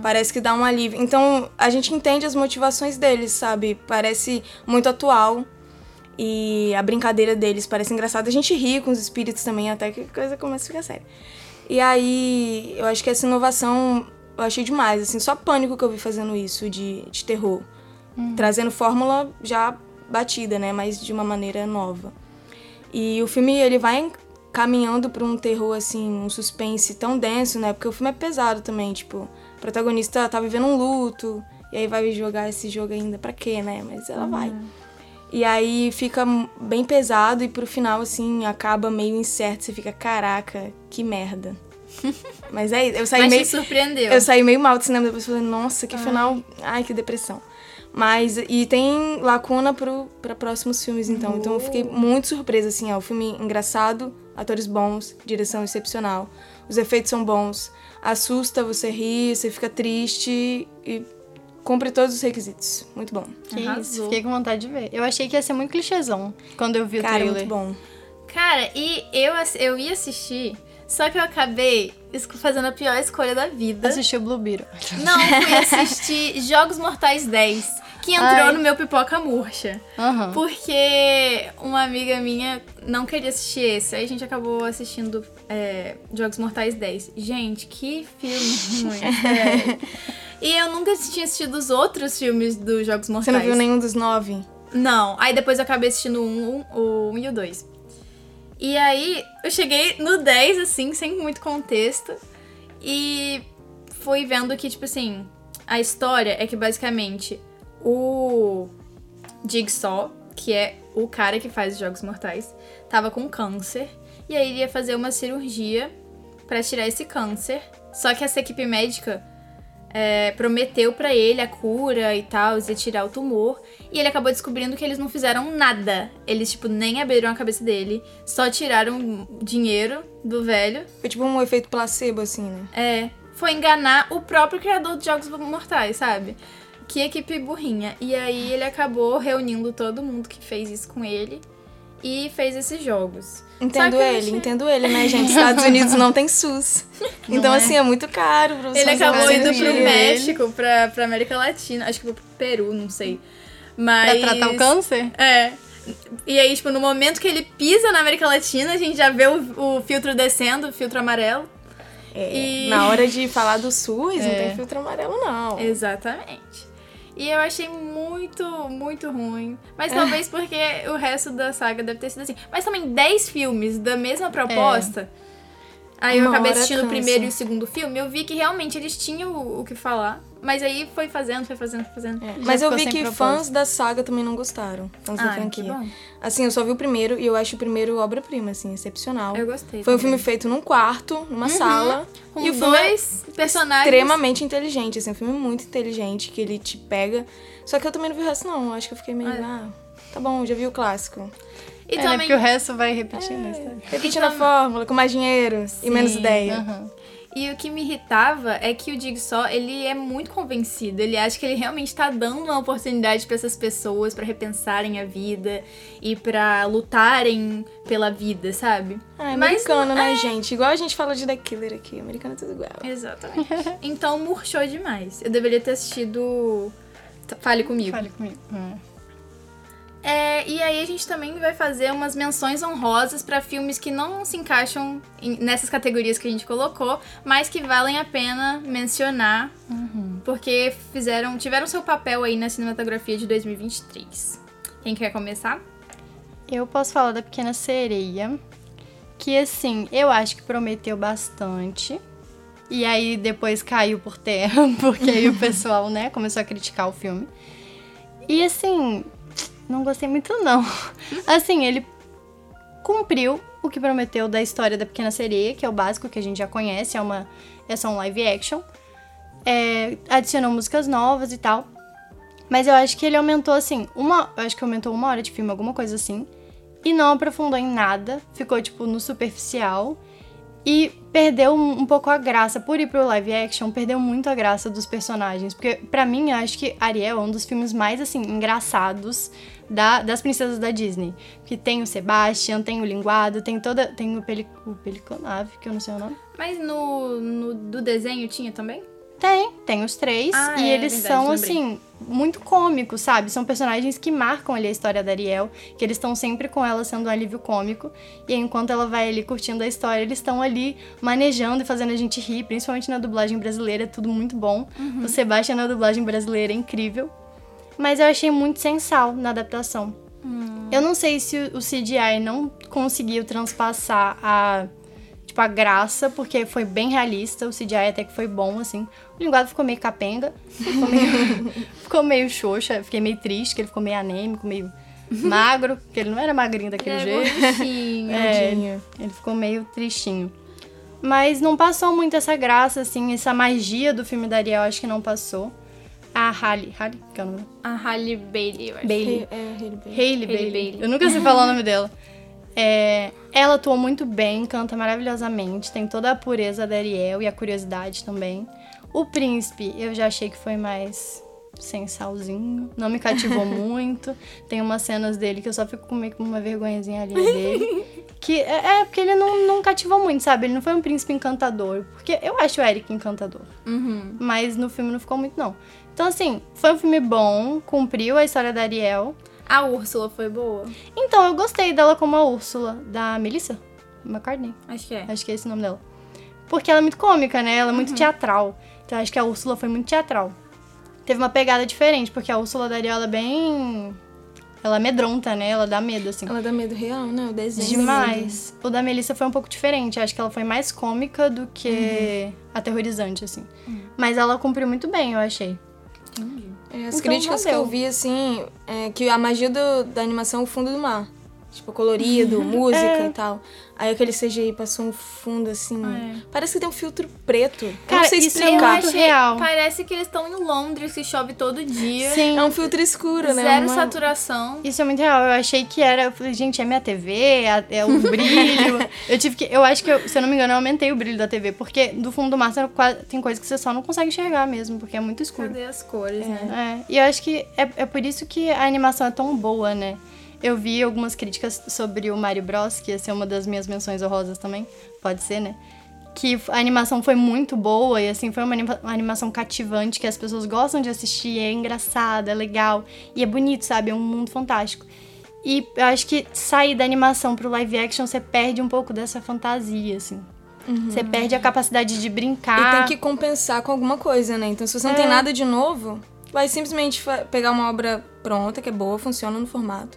parece que dá um alívio. Então, a gente entende as motivações deles, sabe? Parece muito atual. E a brincadeira deles parece engraçada. A gente ri com os espíritos também, até que a coisa começa a ficar séria. E aí, eu acho que essa inovação eu achei demais, assim, só pânico que eu vi fazendo isso de, de terror. Trazendo fórmula já batida, né? Mas de uma maneira nova. E o filme, ele vai caminhando pra um terror, assim, um suspense tão denso, né? Porque o filme é pesado também, tipo, o protagonista tá vivendo um luto, e aí vai jogar esse jogo ainda pra quê, né? Mas ela vai. E aí fica bem pesado e pro final, assim, acaba meio incerto. Você fica, caraca, que merda. (laughs) Mas é isso. Eu saí Mas meio. surpreendeu. Eu saí meio mal do cinema depois falei, nossa, que final. Ai, que depressão. Mas, e tem lacuna pro, pra próximos filmes, então. Então eu fiquei muito surpresa, assim, ó. O filme engraçado, atores bons, direção excepcional. Os efeitos são bons. Assusta, você ri, você fica triste e cumpre todos os requisitos. Muito bom. Que isso, fiquei com vontade de ver. Eu achei que ia ser muito clichêzão quando eu vi o Cara, trailer. muito bom. Cara, e eu, eu ia assistir, só que eu acabei fazendo a pior escolha da vida. Assistiu Blue Beetle. Não, fui assistir Jogos Mortais 10, que entrou Ai. no meu pipoca murcha. Aham. Porque uma amiga minha não queria assistir esse. Aí a gente acabou assistindo é, Jogos Mortais 10. Gente, que filme ruim. sério. (laughs) E eu nunca tinha assistido os outros filmes dos Jogos Você Mortais. não viu nenhum dos nove? Não. Aí depois eu acabei assistindo o 1, o 1 e o 2. E aí eu cheguei no 10, assim, sem muito contexto. E fui vendo que, tipo assim, a história é que basicamente o Jigsaw, que é o cara que faz os Jogos Mortais, tava com câncer. E aí ele ia fazer uma cirurgia pra tirar esse câncer. Só que essa equipe médica é, prometeu pra ele a cura e tal, ia tirar o tumor. E ele acabou descobrindo que eles não fizeram nada. Eles, tipo, nem abriram a cabeça dele, só tiraram dinheiro do velho. Foi tipo um efeito placebo, assim, né? É, foi enganar o próprio criador de Jogos Mortais, sabe? Que equipe burrinha. E aí ele acabou reunindo todo mundo que fez isso com ele e fez esses jogos. Entendo ele, achei- entendo ele, né, gente? Estados (laughs) Unidos não tem SUS. Então, é? assim, é muito caro pra você Ele acabou indo pro. México, pra, pra América Latina, acho que pro Peru, não sei. Mas. Pra tratar o câncer? É. E aí, tipo, no momento que ele pisa na América Latina, a gente já vê o, o filtro descendo, o filtro amarelo. É, E- Na hora de falar do SUS, não É. tem filtro amarelo, não. Exatamente. E eu achei muito, muito ruim. Mas talvez porque o resto da saga deve ter sido assim. Mas também 10 filmes da mesma proposta. Aí eu acabei assistindo o primeiro e o segundo filme, eu vi que realmente eles tinham o, o que falar. Mas aí foi fazendo, foi fazendo, foi fazendo. É, Mas eu vi que propósito. fãs da saga também não gostaram. Fãs da Ah, que franquia. bom. Assim, eu só vi o primeiro e eu acho o primeiro obra-prima, assim, excepcional. Eu gostei. Foi um filme feito num quarto, numa sala. Com e o filme é dois personagens. extremamente inteligente, assim, um filme muito inteligente, que ele te pega. Só que eu também não vi o resto, não. Eu Acho que eu fiquei meio, ah, tá bom, já vi o clássico. E É, né, também. porque o resto vai repetindo a história. Repetindo a fórmula, com mais dinheiro e menos Sim, ideia. Aham. E o que me irritava é que o Jigsaw, ele é muito convencido. Ele acha que ele realmente tá dando uma oportunidade pra essas pessoas pra repensarem a vida e pra lutarem pela vida, sabe? Ah, é Mas americano, não- né, gente? Igual a gente fala de The Killer aqui. Americano é tudo igual. Exatamente. então murchou demais. Eu deveria ter assistido Fale Comigo. Fale comigo. Hum. É, e aí a gente também vai fazer umas menções honrosas pra filmes que não se encaixam em- nessas categorias que a gente colocou, mas que valem a pena mencionar, porque fizeram, tiveram seu papel aí na cinematografia de 2023. Quem quer começar? Eu posso falar da Pequena Sereia, que assim, eu acho que prometeu bastante. E aí depois caiu por terra, (laughs) porque aí o (laughs) pessoal, né, começou a criticar o filme. E assim, não gostei muito não. (laughs) Assim, ele cumpriu o que prometeu da história da Pequena Sereia, que é o básico que a gente já conhece, é uma é só um live action. É, adicionou músicas novas e tal. Mas eu acho que ele aumentou, assim, uma. Eu acho que aumentou uma hora de filme, alguma coisa assim. E não aprofundou em nada. Ficou, tipo, no superficial. E perdeu um, um pouco a graça. Por ir pro live action, perdeu muito a graça dos personagens. Porque, pra mim, eu acho que Ariel é um dos filmes mais, assim, engraçados da- das princesas da Disney. Que tem o Sebastian, tem o Linguado, tem toda. Tem o, peli, o Peliconave, que eu não sei o nome. Mas no, no do desenho tinha também? Tem, tem os três. Ah, e é, eles verdade, são, assim, muito cômicos, sabe? São personagens que marcam ali a história da Ariel, que eles estão sempre com ela sendo um alívio cômico. E enquanto ela vai ali curtindo a história, eles estão ali manejando e fazendo a gente rir, principalmente na dublagem brasileira, é tudo muito bom. Uhum. O Sebastian na dublagem brasileira é incrível. Mas eu achei muito sem sal na adaptação. Hum. Eu não sei se o CGI não conseguiu transpassar a tipo, a graça, porque foi bem realista, o CGI até que foi bom, assim. O linguado ficou meio capenga, ficou meio, (laughs) ficou meio xoxa, fiquei meio triste, que ele ficou meio anêmico, meio magro, porque ele não era magrinho daquele Ele é jeito. (laughs) É, ele, ele ficou meio tristinho. Mas não passou muito essa graça, assim, essa magia do filme da Ariel, acho que não passou. A Halle, Halle, que é o nome? A Halle Bailey, eu acho. Bailey. É, Hailey Bailey. Hailey Bailey. Bailey. Eu nunca sei falar o nome (laughs) dela. É, ela atuou muito bem, canta maravilhosamente, tem toda a pureza da Ariel e a curiosidade também. O príncipe, eu já achei que foi mais sem salzinho, não me cativou (laughs) muito. Tem umas cenas dele que eu só fico com meio com uma vergonhazinha ali dele. (laughs) Que é, é porque ele não, não cativou muito, sabe? Ele não foi um príncipe encantador. Porque eu acho o Eric encantador. Uhum. Mas no filme não ficou muito, não. Então, assim, foi um filme bom, cumpriu a história da Ariel. A Úrsula foi boa? Então, eu gostei dela como a Úrsula, da Melissa McCartney. Acho que é. Acho que é esse o nome dela. Porque ela é muito cômica, né? Ela é muito teatral. Então, acho que a Úrsula foi muito teatral. Teve uma pegada diferente, porque a Úrsula da Ariel ela é bem. Ela amedronta, né? Ela dá medo, assim. Ela dá medo real, né? O desenho. Demais. O da Melissa foi um pouco diferente. Acho que ela foi mais cômica do que aterrorizante, assim. Mas ela cumpriu muito bem, eu achei. É, as Então, críticas que eu vi, assim, é que a magia do- da animação é o fundo do mar. Tipo, colorido, (laughs) música É. e tal. Aí aquele CGI passou um fundo, assim. Parece que tem um filtro preto. Cara, não sei isso é explicar. muito real. Parece que eles estão em Londres, que chove todo dia. Sim. É um filtro escuro, né? Zero Uma- saturação. Isso é muito real. Eu achei que era. Eu falei, gente, é minha TV, é, é o (laughs) brilho. eu tive que. Eu acho que, eu, se eu não me engano, eu aumentei o brilho da TV. Porque do fundo do mar tem coisa que você só não consegue enxergar mesmo, porque é muito escuro. Cadê as cores, né? É, e eu acho que é, é por isso que a animação é tão boa, né? Eu vi algumas críticas sobre o Mario Bros, que ia ser uma das minhas menções honrosas também, pode ser, né? Que a animação foi muito boa e, assim, foi uma, anima- uma animação cativante que as pessoas gostam de assistir, é engraçada, é legal e é bonito, sabe? É um mundo fantástico. E eu acho que sair da animação pro live action, você perde um pouco dessa fantasia, assim. Você perde a capacidade de brincar. E tem que compensar com alguma coisa, né? Então, se você não É. tem nada de novo, vai simplesmente pegar uma obra pronta, que é boa, funciona no formato.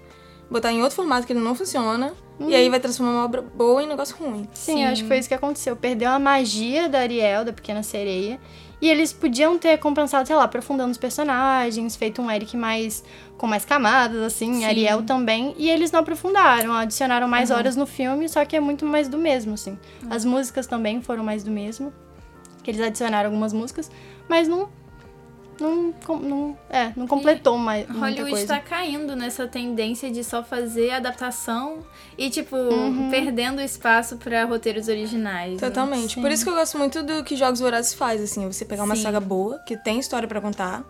Botar em outro formato que ele não funciona, e aí vai transformar uma obra boa em um negócio ruim. Sim, eu acho que foi isso que aconteceu. Perdeu a magia da Ariel, da Pequena Sereia. E eles podiam ter compensado, sei lá, aprofundando os personagens, feito um Eric mais. com mais camadas, assim, Ariel também. E eles não aprofundaram, adicionaram mais horas no filme, só que é muito mais do mesmo, assim. As músicas também foram mais do mesmo. Que eles adicionaram algumas músicas, mas não. Não, não, é, não completou mais muita Hollywood coisa. tá caindo nessa tendência de só fazer adaptação e, tipo, Uhum. perdendo espaço pra roteiros originais. né? Totalmente. Por isso que eu gosto muito do que Jogos Vorazes faz, assim, você pegar uma Sim. saga boa, que tem história pra contar,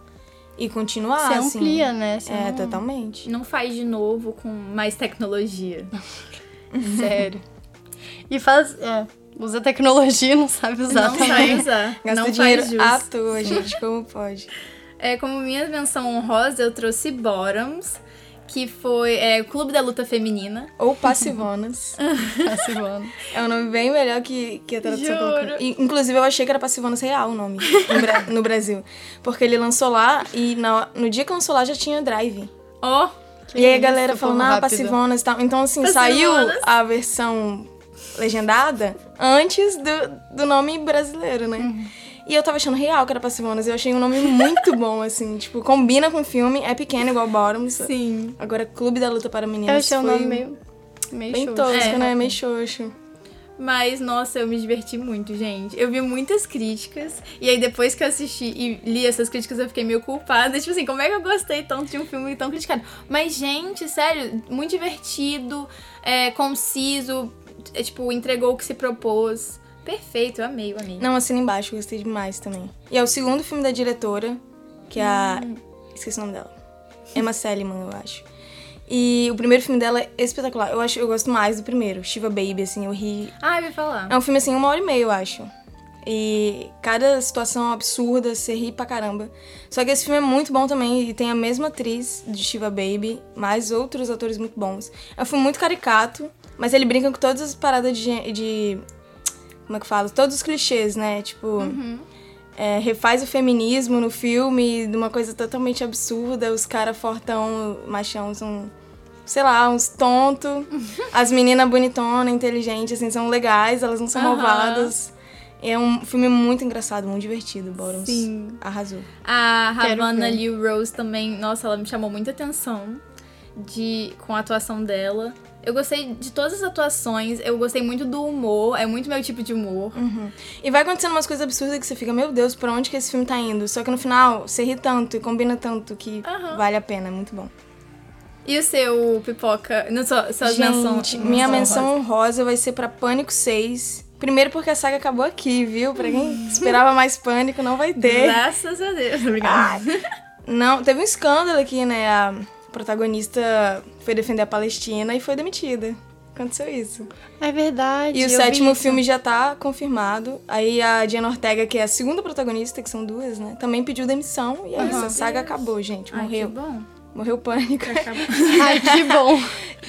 e continuar, Você assim. amplia, né? Você É, não- totalmente. Não faz de novo com mais tecnologia. (laughs) Sério. E faz. É, usa tecnologia, (laughs) não sabe usar não também. vai usar. Gasta não dinheiro faz à jus. toa, gente, como pode? É, como minha menção honrosa, eu trouxe Bottoms, que foi é, o Clube da Luta Feminina. Ou Passivonas. (laughs) Passivando. É um nome bem melhor que, que a tradução colocou. Inclusive, eu achei que era Passivonas real o nome no, Bra- no Brasil. Porque ele lançou lá e na- no dia que lançou lá já tinha Drive. Ó, e aí a galera falando, ah. Passivonas e tal. Então, assim, saiu Passivonas. a versão legendada antes do, do nome brasileiro, né? E eu tava achando real que era Passivonas. Eu achei um nome muito bom, assim. Tipo, combina com o filme, é pequeno igual Bottoms. sim. Agora, Clube da Luta para Meninas Eu achei o foi nome meio. meio bem tosco, É. né? Meio xoxo. Mas, nossa, eu me diverti muito, gente. Eu vi muitas críticas. E aí, depois que eu assisti e li essas críticas, eu fiquei meio culpada. Tipo assim, como é que eu gostei tanto de um filme tão criticado? Mas, gente, sério, muito divertido, é, conciso, é, tipo, entregou o que se propôs. Perfeito, eu amei, eu amei. Não, assina embaixo, gostei demais também. E é o segundo filme da diretora, que é a. Esqueci o nome dela. Emma (laughs) Seliman, eu acho. E o primeiro filme dela é espetacular. Eu acho, eu gosto mais do primeiro, Shiva Baby, assim, eu ri. Ah, eu ia falar. É um filme assim, uma hora e meia, eu acho. E cada situação absurda, você ri pra caramba. Só que esse filme é muito bom também e tem a mesma atriz de Shiva Baby, mais outros atores muito bons. É um filme muito caricato, mas ele brinca com todas as paradas de. de como é que fala? Todos os clichês, né? Tipo. é, refaz o feminismo no filme de uma coisa totalmente absurda. Os caras fortão, machão, são, sei lá, uns tontos. (laughs) As meninas bonitonas, inteligentes, assim, são legais, elas não são Aham. malvadas. É um filme muito engraçado, muito divertido, Bottoms. Sim. Arrasou. A Havana. Liu Rose também, nossa, ela me chamou muita atenção de, com a atuação dela. Eu gostei de todas as atuações, eu gostei muito do humor, é muito meu tipo de humor. E vai acontecendo umas coisas absurdas que você fica, meu Deus, pra onde que esse filme tá indo? Só que no final, você ri tanto e combina tanto que Aham. vale a pena, é muito bom. E o seu pipoca? Não, suas menções. Gente, minha menção honrosas. honrosa vai ser pra Pânico 6. Primeiro porque a saga acabou aqui, viu? Pra quem esperava mais Pânico, não vai ter. Graças a Deus, obrigada. Não, teve um escândalo aqui, né? A protagonista foi defender a Palestina e foi demitida. Aconteceu isso. É verdade. E o eu vi sétimo isso. filme já tá confirmado. Aí a Diana Ortega, que é a segunda protagonista, que são duas, né? Também pediu demissão. E aí essa saga acabou, gente. Ai, que Morreu. bom. Morreu o pânico. (laughs) Ai, que bom.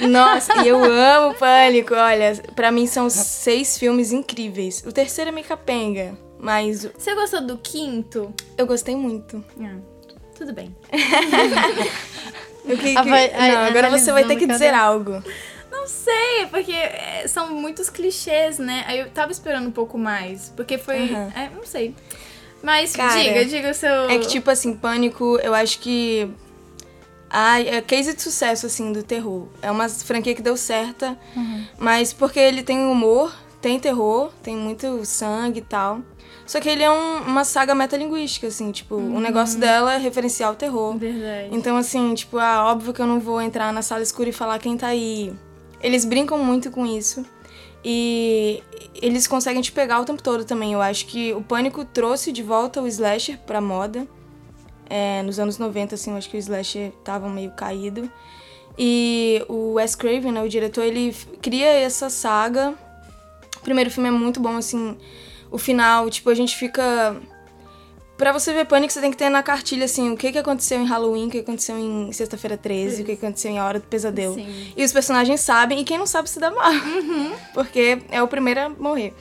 Nossa, e eu amo Pânico, olha. Pra mim são seis filmes incríveis. O terceiro é meio capenga, mas Você gostou do quinto? eu gostei muito. Ah, tudo bem. (laughs) O que- Ah, que- vai- ai, não, agora você vai ter que dizer cada- algo. Não sei, porque é, são muitos clichês, né? Aí eu tava esperando um pouco mais. Porque foi. Aham. É, não sei. Mas Cara, diga, diga o seu. É que, tipo assim, Pânico, eu acho que. Ai, é case de sucesso, assim, do terror. É uma franquia que deu certa, mas porque ele tem humor, tem terror, tem muito sangue e tal. Só que ele é um- uma saga metalinguística, assim, tipo, o negócio dela é referenciar o terror. Verdade. Então, assim, tipo, ah, óbvio que eu não vou entrar na sala escura e falar quem tá aí. Eles brincam muito com isso. E eles conseguem te pegar o tempo todo também. Eu acho que o Pânico trouxe de volta o slasher pra moda. É, nos anos 90, assim, eu acho que o slasher tava meio caído. E o Wes Craven, né, o diretor, ele cria essa saga. O primeiro filme é muito bom, assim. O final, tipo, a gente fica Pra você ver Pânico, você tem que ter na cartilha, assim, o que, que aconteceu em Halloween, o que aconteceu em Sexta-feira 13, o que, aconteceu em A Hora do Pesadelo. Sim. E os personagens sabem, e quem não sabe se dá mal. (laughs) Porque é o primeiro a morrer.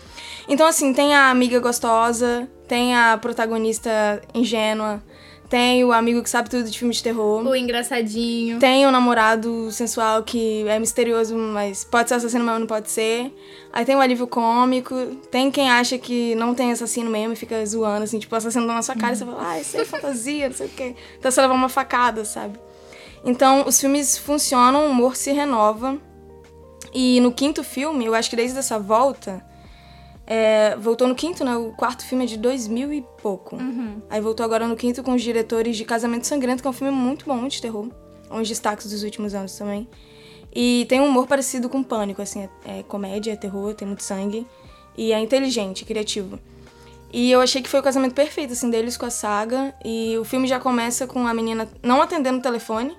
Então, assim, tem a amiga gostosa, tem a protagonista ingênua, Tem o amigo que sabe tudo de filme de terror. O engraçadinho. Tem o namorado sensual que é misterioso, mas pode ser assassino, mas não pode ser. Aí tem o alívio cômico. Tem quem acha que não tem assassino mesmo e fica zoando, assim, tipo, o assassino na sua cara e você fala, ah, isso é fantasia, não sei o quê. Então você leva uma facada, sabe? Então, os filmes funcionam, o humor se renova. E no quinto filme, eu acho que desde essa volta, é, voltou no quinto, né? O quarto filme é de 2000 e pouco. Uhum. Aí voltou agora no quinto com os diretores de Casamento Sangrento, que é um filme muito bom de terror. Um dos destaques dos últimos anos também. E tem um humor parecido com Pânico, assim, é, é comédia, é terror, tem muito sangue. E é inteligente, criativo. E eu achei que foi o casamento perfeito, assim, deles com a saga. E o filme já começa com a menina não atendendo o telefone.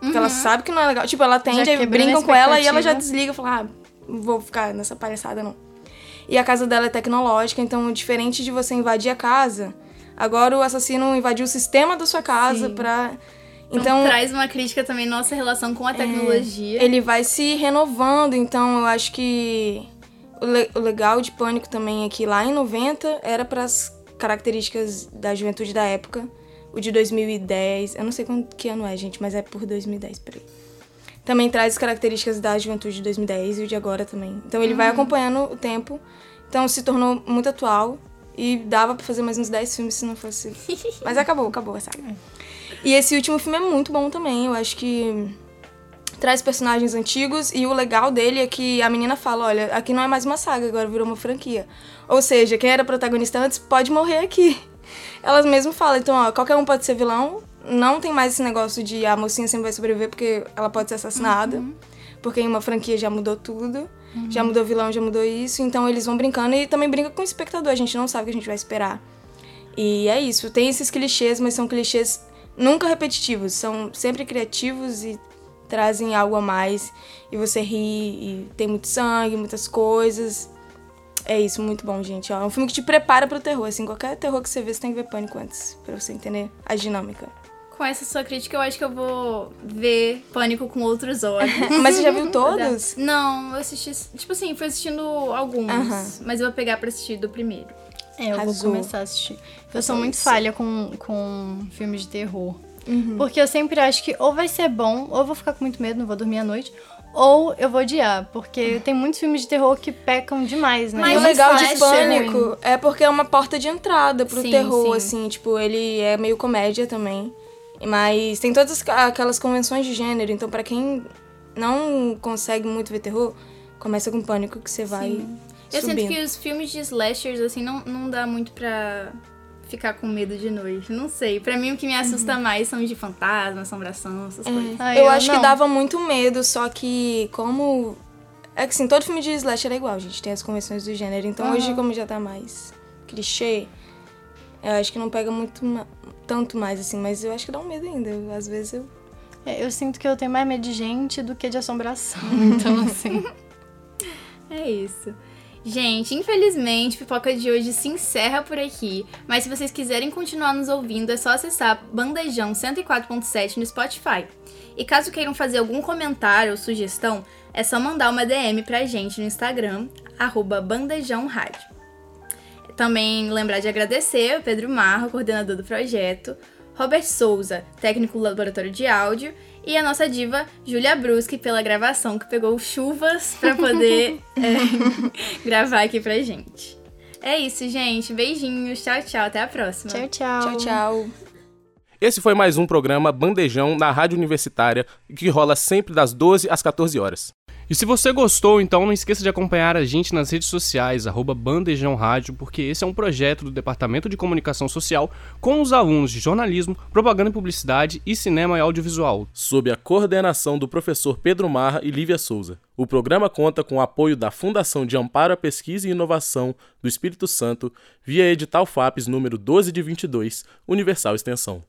Porque ela sabe que não é legal. Tipo, ela atende, brincam com ela e ela já desliga e fala, ah, não vou ficar nessa palhaçada não. E a casa dela é tecnológica, então diferente de você invadir a casa, agora o assassino invadiu o sistema da sua casa Sim. pra. Então, Então, traz uma crítica também nossa relação com a tecnologia. ele vai se renovando, então eu acho que o, le- o legal de Pânico também é que lá em 90 era pras características da juventude da época. O de 2010, eu não sei quando, que ano é, gente, mas é por 2010, peraí. Também traz as características da juventude de 2010 e o de agora também. Então ele vai acompanhando o tempo. Então se tornou muito atual e dava pra fazer mais uns 10 filmes se não fosse. (laughs) Mas acabou, acabou a saga. E esse último filme é muito bom também. Eu acho que traz personagens antigos e o legal dele é que a menina fala, olha, aqui não é mais uma saga, agora virou uma franquia. Ou seja, quem era protagonista antes pode morrer aqui. (laughs) Elas mesmo falam, então, ó, qualquer um pode ser vilão, não tem mais esse negócio de a mocinha sempre vai sobreviver porque ela pode ser assassinada. Porque em uma franquia já mudou tudo. Já mudou vilão, já mudou isso. Então eles vão brincando e também brinca com o espectador. A gente não sabe o que a gente vai esperar. E é isso. Tem esses clichês, mas são clichês nunca repetitivos. São sempre criativos e trazem algo a mais. E você ri e tem muito sangue, muitas coisas. É isso, muito bom, gente. Ó, é um filme que te prepara pro terror. Assim, qualquer terror que você vê, você tem que ver pânico antes. Pra você entender a dinâmica. Com essa sua crítica, eu acho que eu vou ver Pânico com outros olhos. (laughs) Mas você já viu (laughs) todos? Não, eu assisti. Tipo assim, fui assistindo alguns. Aham. Mas eu vou pegar pra assistir do primeiro. É, eu Arrasou. vou começar a assistir. Eu sou muito isso. falha com, com filmes de terror. Uhum. Porque eu sempre acho que ou vai ser bom, ou eu vou ficar com muito medo, não vou dormir à noite, ou eu vou odiar. Porque tem muitos filmes de terror que pecam demais, né? Mas o o legal de slasher- Pânico é porque é uma porta de entrada pro Sim, terror, sim. assim. Tipo, ele é meio comédia também. Mas tem todas as- aquelas convenções de gênero. Então, pra quem não consegue muito ver terror, começa com Pânico que você vai Eu subindo. sinto que os filmes de slashers, assim, não, não dá muito pra ficar com medo de noite. Não sei. Pra mim, o que me assusta Uhum. mais são os de fantasma, assombração, essas coisas. Ai, eu, acho que não. dava muito medo, só que como... É que assim, todo filme de slasher é igual, gente. Tem as convenções do gênero. Então hoje, como já tá mais clichê, eu acho que não pega muito ma- tanto mais, assim. Mas eu acho que dá um medo ainda. Eu, às vezes eu... É, eu sinto que eu tenho mais medo de gente do que de assombração. (laughs) Então, assim. É isso. Gente, infelizmente, a pipoca de hoje se encerra por aqui. Mas se vocês quiserem continuar nos ouvindo, é só acessar Bandejão 104.7 no Spotify. E caso queiram fazer algum comentário ou sugestão, é só mandar uma DM pra gente no Instagram, arroba Bandejão Rádio. Também lembrar de agradecer o Pedro Marro, coordenador do projeto, Robert Souza, técnico do laboratório de áudio, e a nossa diva Júlia Bruschi pela gravação, que pegou chuvas (laughs) pra poder é, (laughs) gravar aqui pra gente. É isso, gente. Beijinhos. Tchau, tchau. Até a próxima. Tchau, tchau. Tchau, tchau. Esse foi mais um programa Bandejão na Rádio Universitária, que rola sempre das 12 às 14 horas. E se você gostou, então não esqueça de acompanhar a gente nas redes sociais, arroba Bandejão Rádio, porque esse é um projeto do Departamento de Comunicação Social com os alunos de jornalismo, propaganda e publicidade e cinema e audiovisual. Sob a coordenação do professor Pedro Marra e Lívia Souza. O programa conta com o apoio da Fundação de Amparo à Pesquisa e Inovação do Espírito Santo, via edital FAPES número 12 de 22, Universal Extensão.